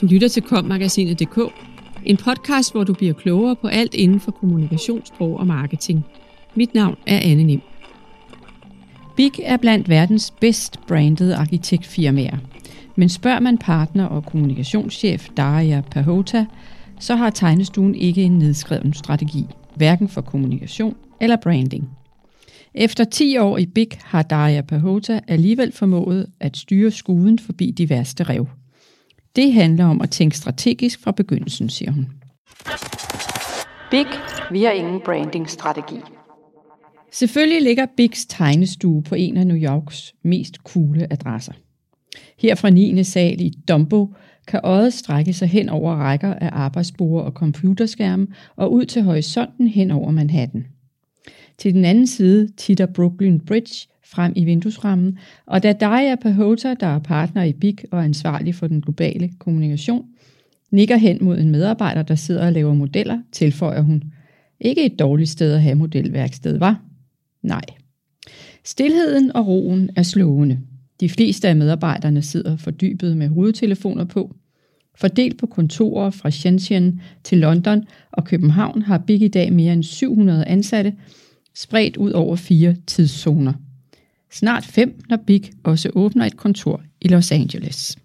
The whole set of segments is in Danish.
Du lytter til kommagasinet.dk, en podcast, hvor du bliver klogere på alt inden for kommunikationssprog og marketing. Mit navn er Anne Nim. Big er blandt verdens bedst brandede arkitektfirmaer. Men spørger man partner og kommunikationschef Daria Pahota, så har tegnestuen ikke en nedskreven strategi, hverken for kommunikation eller branding. Efter 10 år i Big har Daria Pahota alligevel formået at styre skuden forbi de værste rev. Det handler om at tænke strategisk fra begyndelsen, siger hun. Big, vi har ingen brandingstrategi. Selvfølgelig ligger Bigs tegnestue på en af New Yorks mest coole adresser. Her fra 9. sal i Dumbo kan øjet strække sig hen over rækker af arbejdsborde og computerskærme og ud til horisonten hen over Manhattan. Til den anden side titter Brooklyn Bridge frem i vinduesrammen, og da Daria Pahota, der er partner i BIG og ansvarlig for den globale kommunikation, nikker hen mod en medarbejder, der sidder og laver modeller, tilføjer hun. Ikke et dårligt sted at have modelværksted, var? Nej. Stilheden og roen er slående. De fleste af medarbejderne sidder fordybet med hovedtelefoner på. Fordelt på kontorer fra Shenzhen til London og København har Big i dag mere end 700 ansatte, spredt ud over fire tidszoner. Snart fem, når Big også åbner et kontor i Los Angeles.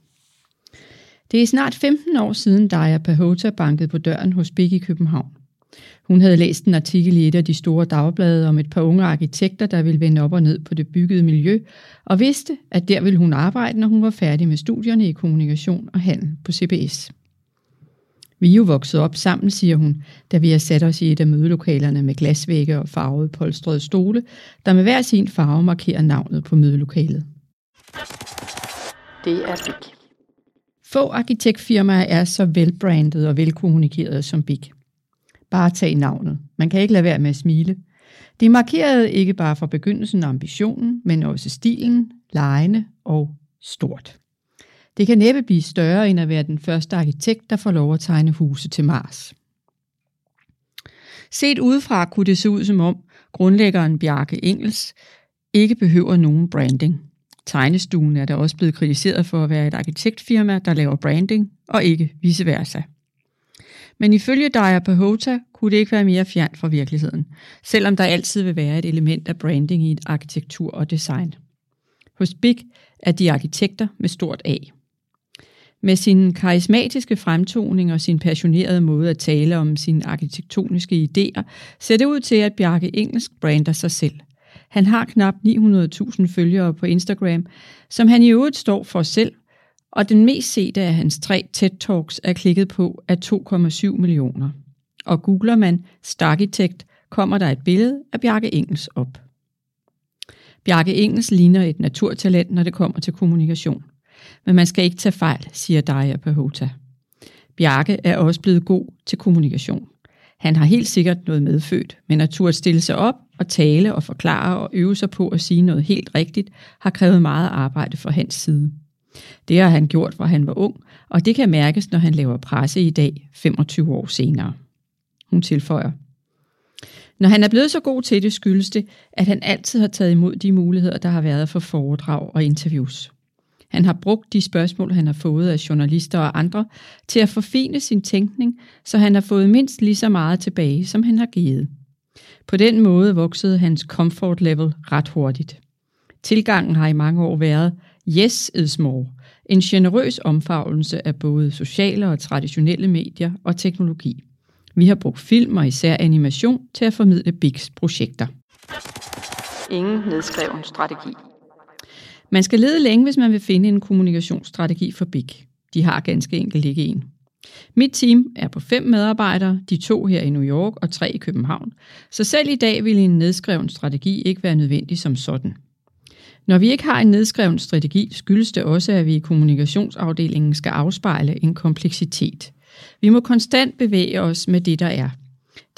Det er snart 15 år siden Daya Pahota bankede på døren hos Big i København. Hun havde læst en artikel i et af de store dagblade om et par unge arkitekter, der ville vende op og ned på det byggede miljø, og vidste, at der ville hun arbejde, når hun var færdig med studierne i kommunikation og handel på CBS. Vi er jo vokset op sammen, siger hun, da vi har sat os i et af mødelokalerne med glasvægge og farvede polstrede stole, der med hver sin farve markerer navnet på mødelokalet. Det er Big. Få arkitektfirmaer er så velbrandet og velkommunikeret som Big. Bare tag navnet. Man kan ikke lade være med at smile. Det markerede ikke bare fra begyndelsen ambitionen, men også stilen, lejende og stort. Det kan næppe blive større end at være den første arkitekt, der får lov at tegne huse til Mars. Set udefra kunne det se ud som om grundlæggeren Bjarke Engels ikke behøver nogen branding. Tegnestuen er da også blevet kritiseret for at være et arkitektfirma, der laver branding, og ikke vice versa. Men ifølge Daya Pahota kunne det ikke være mere fjern fra virkeligheden, selvom der altid vil være et element af branding i et arkitektur og design. Hos Big er de arkitekter med stort A. Med sin karismatiske fremtoning og sin passionerede måde at tale om sine arkitektoniske idéer, ser det ud til, at Bjarke Engelsk brander sig selv. Han har knap 900.000 følgere på Instagram, som han i øvrigt står for selv, og den mest sete af hans tre TED-talks er klikket på af 2,7 millioner. Og googler man Starkitekt, kommer der et billede af Bjarke Engels op. Bjarke Engels ligner et naturtalent, når det kommer til kommunikation. Men man skal ikke tage fejl, siger Daria Pahota. Bjarke er også blevet god til kommunikation. Han har helt sikkert noget medfødt, men at turde stille sig op og tale og forklare og øve sig på at sige noget helt rigtigt, har krævet meget arbejde fra hans side. Det har han gjort, hvor han var ung, og det kan mærkes, når han laver presse i dag, 25 år senere. Hun tilføjer. Når han er blevet så god til det, skyldes det, at han altid har taget imod de muligheder, der har været for foredrag og interviews. Han har brugt de spørgsmål, han har fået af journalister og andre, til at forfine sin tænkning, så han har fået mindst lige så meget tilbage, som han har givet. På den måde voksede hans comfort level ret hurtigt. Tilgangen har i mange år været, yes is more, en generøs omfavnelse af både sociale og traditionelle medier og teknologi. Vi har brugt film og især animation til at formidle Bigs projekter. Ingen nedskreven strategi. Man skal lede længe, hvis man vil finde en kommunikationsstrategi for Big. De har ganske enkelt ikke en. Mit team er på fem medarbejdere, de to her i New York og tre i København, så selv i dag vil en nedskreven strategi ikke være nødvendig som sådan. Når vi ikke har en nedskreven strategi, skyldes det også, at vi i kommunikationsafdelingen skal afspejle en kompleksitet. Vi må konstant bevæge os med det, der er.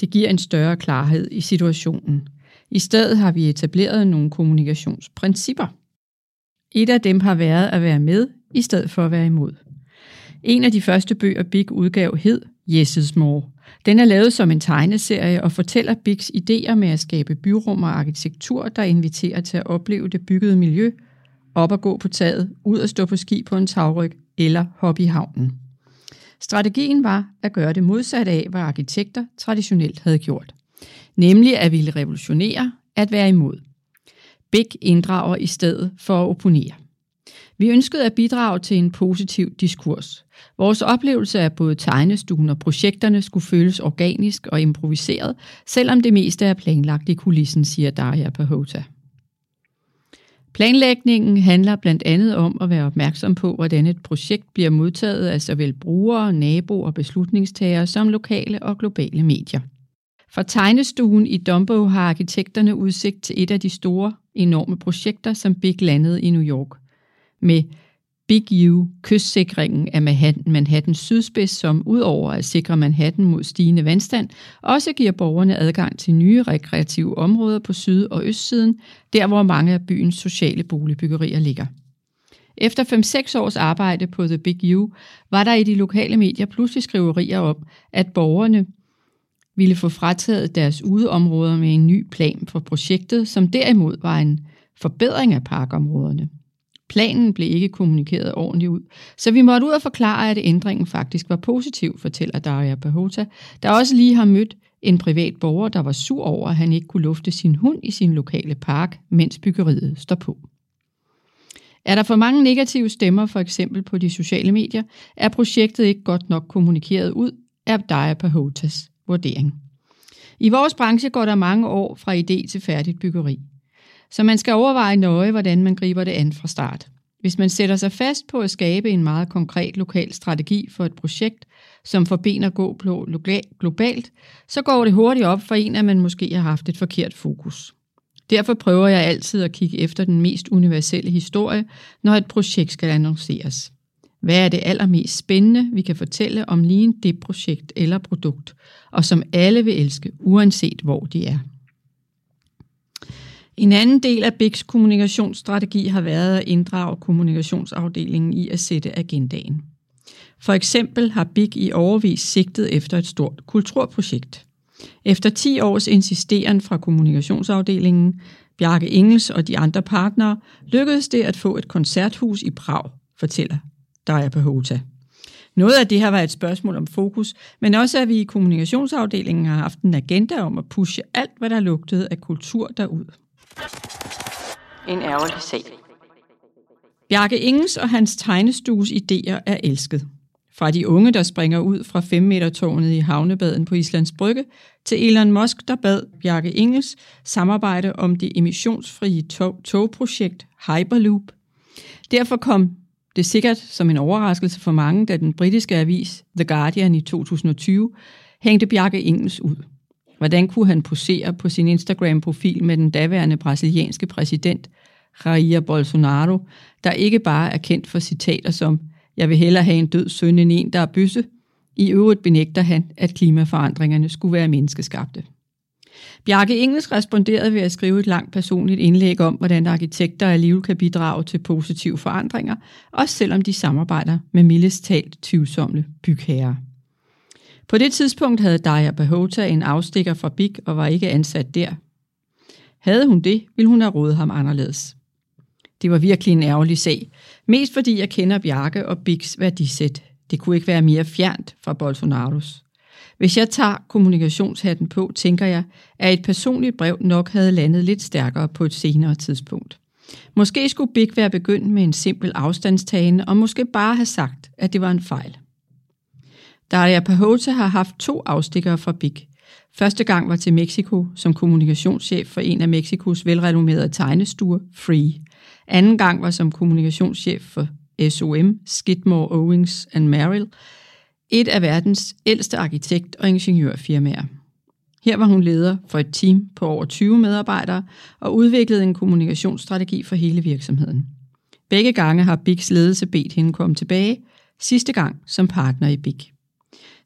Det giver en større klarhed i situationen. I stedet har vi etableret nogle kommunikationsprincipper. Et af dem har været at være med, i stedet for at være imod. En af de første bøger Big udgav hed Jesses More. Den er lavet som en tegneserie og fortæller Bigs idéer med at skabe byrum og arkitektur, der inviterer til at opleve det byggede miljø, op at gå på taget, ud at stå på ski på en tagryg eller hoppe i havnen. Strategien var at gøre det modsatte af, hvad arkitekter traditionelt havde gjort. Nemlig at ville revolutionere, at være imod. Big inddrager i stedet for at opponere. Vi ønskede at bidrage til en positiv diskurs. Vores oplevelse af både tegnestuen og projekterne skulle føles organisk og improviseret, selvom det meste er planlagt i kulissen, siger Daria Pahota. Planlægningen handler blandt andet om at være opmærksom på, hvordan et projekt bliver modtaget af såvel brugere, naboer og beslutningstagere som lokale og globale medier. Fra tegnestuen i Dumbo har arkitekterne udsigt til et af de store, enorme projekter, som Big landede i New York. Med Big U, kystsikringen af Manhattan, Manhattans sydspids, som udover at sikre Manhattan mod stigende vandstand, også giver borgerne adgang til nye rekreative områder på syd- og østsiden, der hvor mange af byens sociale boligbyggerier ligger. Efter 5-6 års arbejde på The Big U, var der i de lokale medier pludselig skriverier om, at borgerne ville få frataget deres udeområder med en ny plan for projektet, som derimod var en forbedring af parkområderne. Planen blev ikke kommunikeret ordentligt ud, så vi måtte ud og forklare, at ændringen faktisk var positiv, fortæller Daria Bahota, der også lige har mødt en privat borger, der var sur over, at han ikke kunne lufte sin hund i sin lokale park, mens byggeriet står på. Er der for mange negative stemmer, for eksempel på de sociale medier, er projektet ikke godt nok kommunikeret ud, er Daria Pahotas vurdering. I vores branche går der mange år fra idé til færdigt byggeri. Så man skal overveje nøje, hvordan man griber det an fra start. Hvis man sætter sig fast på at skabe en meget konkret lokal strategi for et projekt, som forbener gå globalt, så går det hurtigt op for en, at man måske har haft et forkert fokus. Derfor prøver jeg altid at kigge efter den mest universelle historie, når et projekt skal annonceres. Hvad er det allermest spændende, vi kan fortælle om lige det projekt eller produkt, og som alle vil elske, uanset hvor de er. En anden del af BIGs kommunikationsstrategi har været at inddrage kommunikationsafdelingen i at sætte agendaen. For eksempel har BIG i overvis sigtet efter et stort kulturprojekt. Efter 10 års insisteren fra kommunikationsafdelingen, Bjarke Engels og de andre partnere, lykkedes det at få et koncerthus i Prag, fortæller Daria Pahota. Noget af det har været et spørgsmål om fokus, men også at vi i kommunikationsafdelingen har haft en agenda om at pushe alt, hvad der lugtede af kultur derud. En ærgerlig sag. Bjarke Ingens og hans tegnestues idéer er elsket. Fra de unge, der springer ud fra 5 meter tårnet i havnebaden på Islands Brygge, til Elon Musk, der bad Bjarke Ingels samarbejde om det emissionsfrie tog togprojekt Hyperloop. Derfor kom det sikkert som en overraskelse for mange, da den britiske avis The Guardian i 2020 hængte Bjarke Ingels ud. Hvordan kunne han posere på sin Instagram-profil med den daværende brasilianske præsident Jair Bolsonaro, der ikke bare er kendt for citater som jeg vil hellere have en død søn end en, der er bøsse. I øvrigt benægter han, at klimaforandringerne skulle være menneskeskabte. Bjarke Engels responderede ved at skrive et langt personligt indlæg om, hvordan arkitekter alligevel kan bidrage til positive forandringer, også selvom de samarbejder med mildest talt tvivlsomme bygherrer. På det tidspunkt havde Daya Bahota en afstikker fra BIG og var ikke ansat der. Havde hun det, ville hun have rådet ham anderledes. Det var virkelig en ærgerlig sag. Mest fordi jeg kender Bjarke og Bigs værdisæt. Det kunne ikke være mere fjernt fra Bolsonaros. Hvis jeg tager kommunikationshatten på, tænker jeg, at et personligt brev nok havde landet lidt stærkere på et senere tidspunkt. Måske skulle Big være begyndt med en simpel afstandstagen, og måske bare have sagt, at det var en fejl. Daria Pahota har haft to afstikkere fra Big. Første gang var til Mexico som kommunikationschef for en af Mexikos velrenommerede tegnestuer, Free. Anden gang var som kommunikationschef for SOM, Skidmore, Owings and Merrill, et af verdens ældste arkitekt- og ingeniørfirmaer. Her var hun leder for et team på over 20 medarbejdere og udviklede en kommunikationsstrategi for hele virksomheden. Begge gange har Bigs ledelse bedt hende komme tilbage, sidste gang som partner i Big.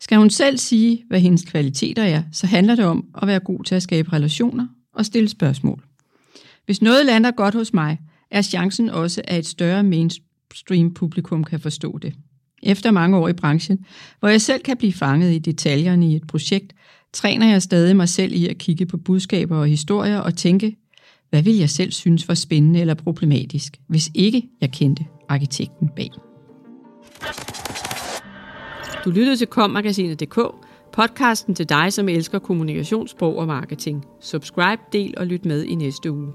Skal hun selv sige, hvad hendes kvaliteter er, så handler det om at være god til at skabe relationer og stille spørgsmål. Hvis noget lander godt hos mig, er chancen også, at et større mainstream publikum kan forstå det. Efter mange år i branchen, hvor jeg selv kan blive fanget i detaljerne i et projekt, træner jeg stadig mig selv i at kigge på budskaber og historier og tænke, hvad vil jeg selv synes var spændende eller problematisk, hvis ikke jeg kendte arkitekten bag. Du lyttede til kommagasinet.dk, podcasten til dig, som elsker kommunikationssprog og marketing. Subscribe, del og lyt med i næste uge.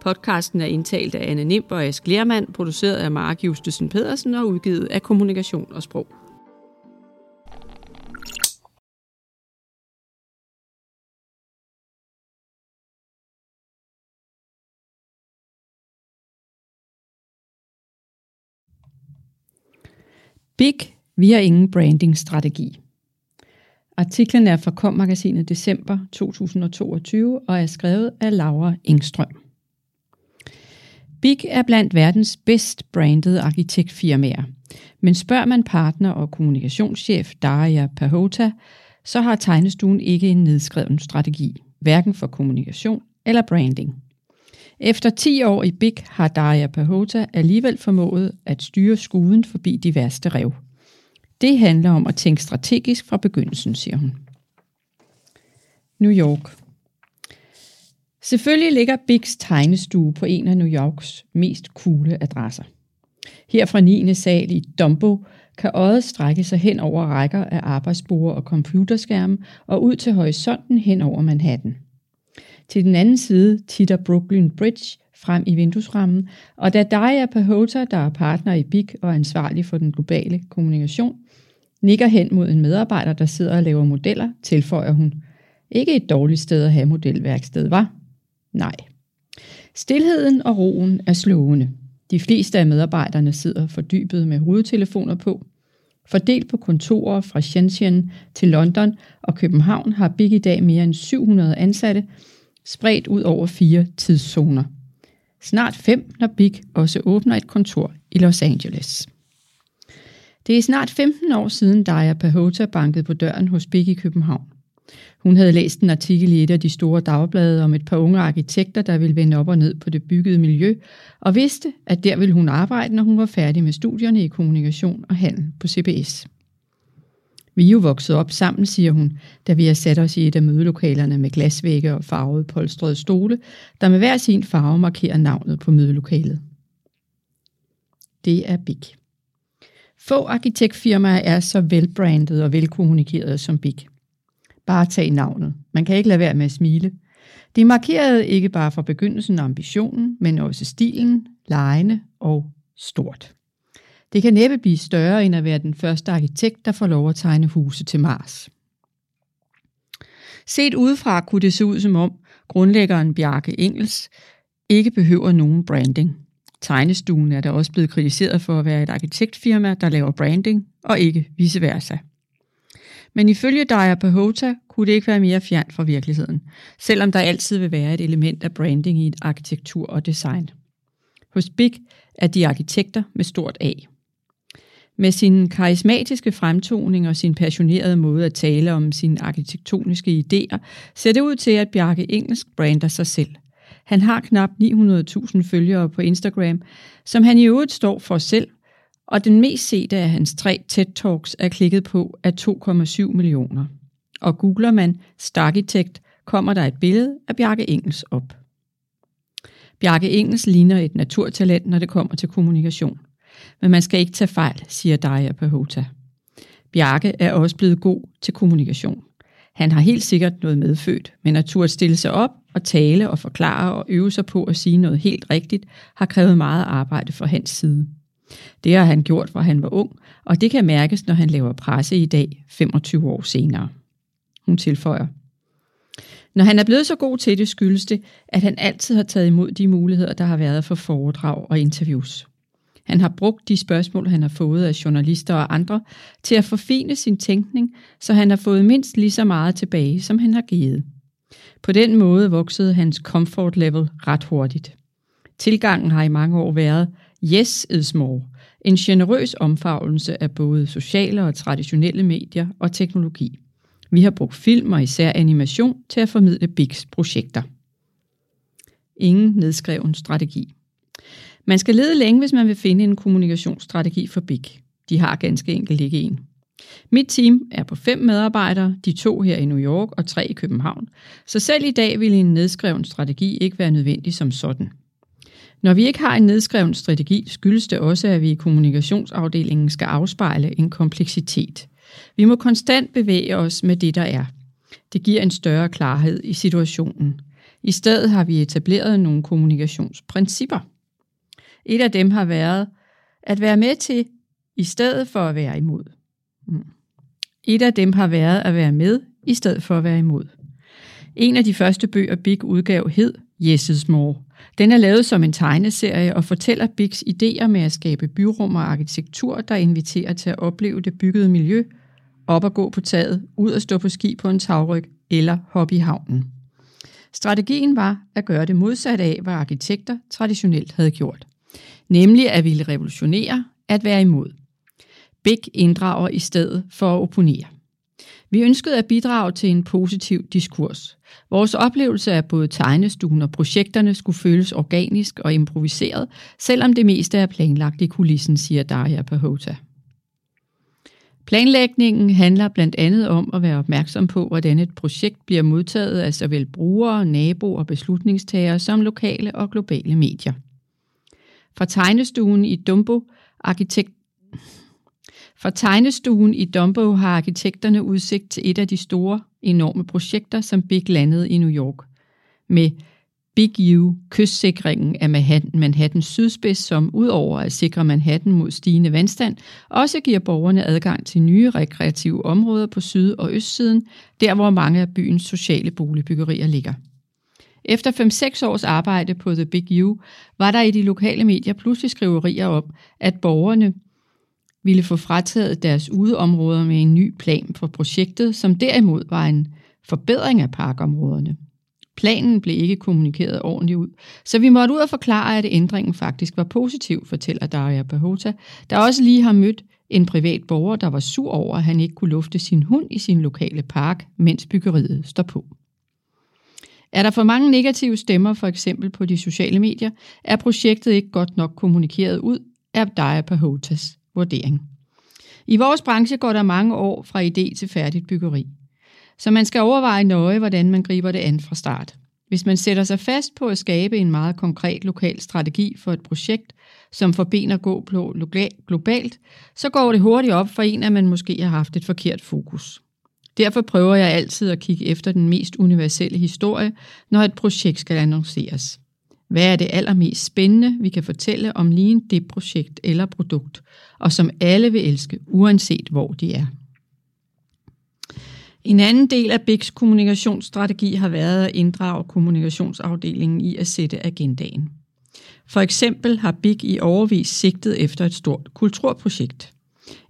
Podcasten er indtalt af Anne Nimb og Ask Lermand, produceret af Mark Justesen Pedersen og udgivet af Kommunikation og Sprog. Big, vi har ingen brandingstrategi. Artiklen er fra Kom-magasinet december 2022 og er skrevet af Laura Engstrøm. Big er blandt verdens bedst brandede arkitektfirmaer, men spørger man partner og kommunikationschef Daria Pahota, så har tegnestuen ikke en nedskreven strategi, hverken for kommunikation eller branding. Efter 10 år i Big har Daria Pahota alligevel formået at styre skuden forbi de værste rev. Det handler om at tænke strategisk fra begyndelsen, siger hun. New York. Selvfølgelig ligger Bigs tegnestue på en af New Yorks mest coole adresser. Her fra 9. sal i Dumbo kan øjet strække sig hen over rækker af arbejdsborde og computerskærme og ud til horisonten hen over Manhattan. Til den anden side titter Brooklyn Bridge frem i vinduesrammen, og da Daria Pahota, der er partner i BIG og ansvarlig for den globale kommunikation, nikker hen mod en medarbejder, der sidder og laver modeller, tilføjer hun. Ikke et dårligt sted at have modelværksted, var? Nej. Stilheden og roen er slående. De fleste af medarbejderne sidder fordybet med hovedtelefoner på. Fordelt på kontorer fra Shenzhen til London og København har Big i dag mere end 700 ansatte, spredt ud over fire tidszoner. Snart fem, når Big også åbner et kontor i Los Angeles. Det er snart 15 år siden Daya Pahota bankede på døren hos Big i København. Hun havde læst en artikel i et af de store dagblade om et par unge arkitekter, der ville vende op og ned på det byggede miljø, og vidste, at der ville hun arbejde, når hun var færdig med studierne i kommunikation og handel på CBS. Vi er jo vokset op sammen, siger hun, da vi har sat os i et af mødelokalerne med glasvægge og farvede polstrede stole, der med hver sin farve markerer navnet på mødelokalet. Det er Big. Få arkitektfirmaer er så velbrandet og velkommunikerede som Big. Bare tage navnet. Man kan ikke lade være med at smile. Det markerede ikke bare fra begyndelsen ambitionen, men også stilen, lejende og stort. Det kan næppe blive større end at være den første arkitekt, der får lov at tegne huse til Mars. Set udefra kunne det se ud som om grundlæggeren Bjarke Engels ikke behøver nogen branding. Tegnestuen er da også blevet kritiseret for at være et arkitektfirma, der laver branding, og ikke vice versa. Men ifølge Daya Pahota kunne det ikke være mere fjern fra virkeligheden, selvom der altid vil være et element af branding i et arkitektur og design. Hos Big er de arkitekter med stort A. Med sin karismatiske fremtoning og sin passionerede måde at tale om sine arkitektoniske idéer, ser det ud til, at Bjarke Engelsk brander sig selv. Han har knap 900.000 følgere på Instagram, som han i øvrigt står for selv, og den mest sete af hans tre TED-talks er klikket på af 2,7 millioner. Og googler man Starkitekt, kommer der et billede af Bjarke Engels op. Bjarke Engels ligner et naturtalent, når det kommer til kommunikation. Men man skal ikke tage fejl, siger Daria Pahota. Bjarke er også blevet god til kommunikation. Han har helt sikkert noget medfødt, men at turde stille sig op og tale og forklare og øve sig på at sige noget helt rigtigt, har krævet meget arbejde fra hans side. Det har han gjort, fra han var ung, og det kan mærkes, når han laver presse i dag, 25 år senere. Hun tilføjer. Når han er blevet så god til det, skyldes det, at han altid har taget imod de muligheder, der har været for foredrag og interviews. Han har brugt de spørgsmål, han har fået af journalister og andre, til at forfine sin tænkning, så han har fået mindst lige så meget tilbage, som han har givet. På den måde voksede hans comfort level ret hurtigt. Tilgangen har i mange år været, yes is more, en generøs omfavnelse af både sociale og traditionelle medier og teknologi. Vi har brugt film og især animation til at formidle Bigs projekter. Ingen nedskreven strategi. Man skal lede længe, hvis man vil finde en kommunikationsstrategi for Big. De har ganske enkelt ikke en. Mit team er på fem medarbejdere, de to her i New York og tre i København, så selv i dag vil en nedskreven strategi ikke være nødvendig som sådan. Når vi ikke har en nedskreven strategi, skyldes det også, at vi i kommunikationsafdelingen skal afspejle en kompleksitet. Vi må konstant bevæge os med det, der er. Det giver en større klarhed i situationen. I stedet har vi etableret nogle kommunikationsprincipper. Et af dem har været at være med til, i stedet for at være imod. Hmm. Et af dem har været at være med, i stedet for at være imod. En af de første bøger, Big udgav, hed Jesses More, den er lavet som en tegneserie og fortæller Bigs idéer med at skabe byrum og arkitektur, der inviterer til at opleve det byggede miljø, op at gå på taget, ud at stå på ski på en tagryg eller hoppe i havnen. Strategien var at gøre det modsatte af, hvad arkitekter traditionelt havde gjort. Nemlig at ville revolutionere, at være imod. Big inddrager i stedet for at opponere. Vi ønskede at bidrage til en positiv diskurs. Vores oplevelse af både tegnestuen og projekterne skulle føles organisk og improviseret, selvom det meste er planlagt i kulissen, siger Daria Pahota. Planlægningen handler blandt andet om at være opmærksom på, hvordan et projekt bliver modtaget af såvel brugere, naboer og beslutningstagere som lokale og globale medier. Fra tegnestuen i Dumbo, arkitekt fra tegnestuen i Dumbo har arkitekterne udsigt til et af de store, enorme projekter, som Big landede i New York. Med Big U, kystsikringen af Manhattan, Manhattans sydspids, som udover at sikre Manhattan mod stigende vandstand, også giver borgerne adgang til nye rekreative områder på syd- og østsiden, der hvor mange af byens sociale boligbyggerier ligger. Efter 5-6 års arbejde på The Big U, var der i de lokale medier pludselig skriverier om, at borgerne ville få frataget deres udeområder med en ny plan for projektet, som derimod var en forbedring af parkområderne. Planen blev ikke kommunikeret ordentligt ud, så vi måtte ud og forklare, at ændringen faktisk var positiv, fortæller Daria Bahota, der også lige har mødt en privat borger, der var sur over, at han ikke kunne lufte sin hund i sin lokale park, mens byggeriet står på. Er der for mange negative stemmer, for eksempel på de sociale medier, er projektet ikke godt nok kommunikeret ud, er Daria Pahotas vurdering. I vores branche går der mange år fra idé til færdigt byggeri. Så man skal overveje nøje, hvordan man griber det an fra start. Hvis man sætter sig fast på at skabe en meget konkret lokal strategi for et projekt, som forbener gå globalt, så går det hurtigt op for en, at man måske har haft et forkert fokus. Derfor prøver jeg altid at kigge efter den mest universelle historie, når et projekt skal annonceres. Hvad er det allermest spændende, vi kan fortælle om lige det projekt eller produkt, og som alle vil elske, uanset hvor de er? En anden del af BIGs kommunikationsstrategi har været at inddrage kommunikationsafdelingen i at sætte agendaen. For eksempel har BIG i overvis sigtet efter et stort kulturprojekt.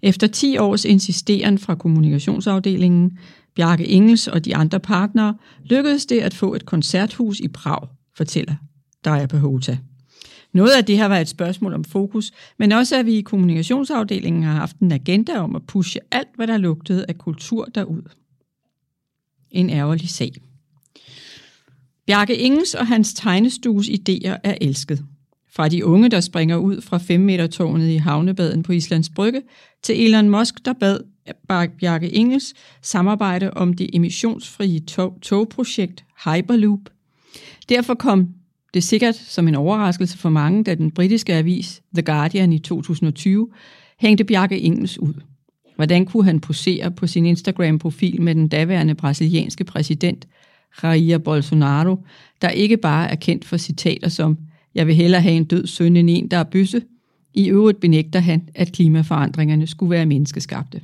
Efter 10 års insisteren fra kommunikationsafdelingen, Bjarke Engels og de andre partnere, lykkedes det at få et koncerthus i Prag, fortæller Daria Pahota. Noget af det her var et spørgsmål om fokus, men også at vi i kommunikationsafdelingen har haft en agenda om at pushe alt, hvad der lugtede af kultur derud. En ærgerlig sag. Bjarke Ingens og hans tegnestues idéer er elsket. Fra de unge, der springer ud fra 5 meter tårnet i havnebaden på Islands Brygge, til Elon Musk, der bad Bjarke Ingels samarbejde om det emissionsfrie togprojekt Hyperloop. Derfor kom det sikkert som en overraskelse for mange, da den britiske avis The Guardian i 2020 hængte Bjarke Ingels ud. Hvordan kunne han posere på sin Instagram-profil med den daværende brasilianske præsident Jair Bolsonaro, der ikke bare er kendt for citater som jeg vil hellere have en død søn end en, der er bøsse. I øvrigt benægter han, at klimaforandringerne skulle være menneskeskabte.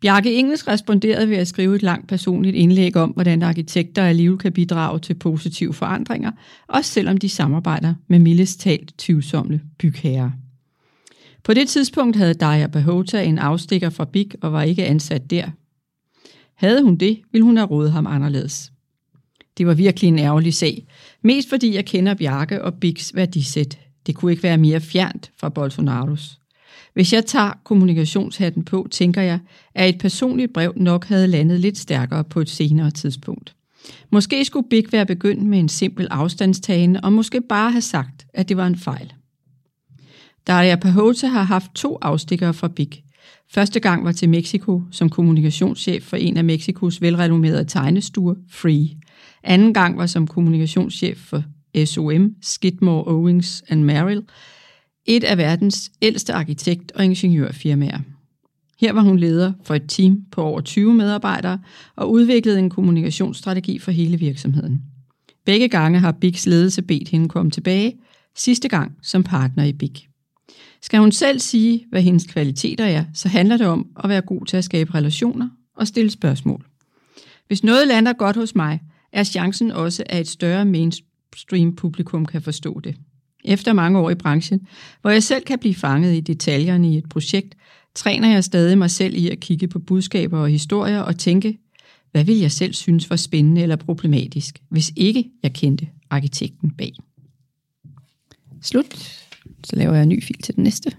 Bjarke Engels responderede ved at skrive et langt personligt indlæg om, hvordan arkitekter alligevel kan bidrage til positive forandringer, også selvom de samarbejder med mildest talt tvivlsomme bygherrer. På det tidspunkt havde Daya Bahota en afstikker fra BIG og var ikke ansat der. Havde hun det, ville hun have rådet ham anderledes. Det var virkelig en ærgerlig sag. Mest fordi jeg kender Bjarke og Bigs værdisæt. Det kunne ikke være mere fjernt fra Bolsonaros. Hvis jeg tager kommunikationshatten på, tænker jeg, at et personligt brev nok havde landet lidt stærkere på et senere tidspunkt. Måske skulle Big være begyndt med en simpel afstandstagen, og måske bare have sagt, at det var en fejl. Daria Pahota har haft to afstikkere fra Big. Første gang var til Mexico som kommunikationschef for en af Mexikos velrenommerede tegnestuer, Free. Anden gang var som kommunikationschef for SOM, Skidmore, Owings and Merrill, et af verdens ældste arkitekt- og ingeniørfirmaer. Her var hun leder for et team på over 20 medarbejdere og udviklede en kommunikationsstrategi for hele virksomheden. Begge gange har Bigs ledelse bedt hende komme tilbage, sidste gang som partner i Big. Skal hun selv sige, hvad hendes kvaliteter er, så handler det om at være god til at skabe relationer og stille spørgsmål. Hvis noget lander godt hos mig, er chancen også, at et større mainstream publikum kan forstå det. Efter mange år i branchen, hvor jeg selv kan blive fanget i detaljerne i et projekt, træner jeg stadig mig selv i at kigge på budskaber og historier og tænke, hvad vil jeg selv synes var spændende eller problematisk, hvis ikke jeg kendte arkitekten bag. Slut. Så laver jeg en ny fil til den næste.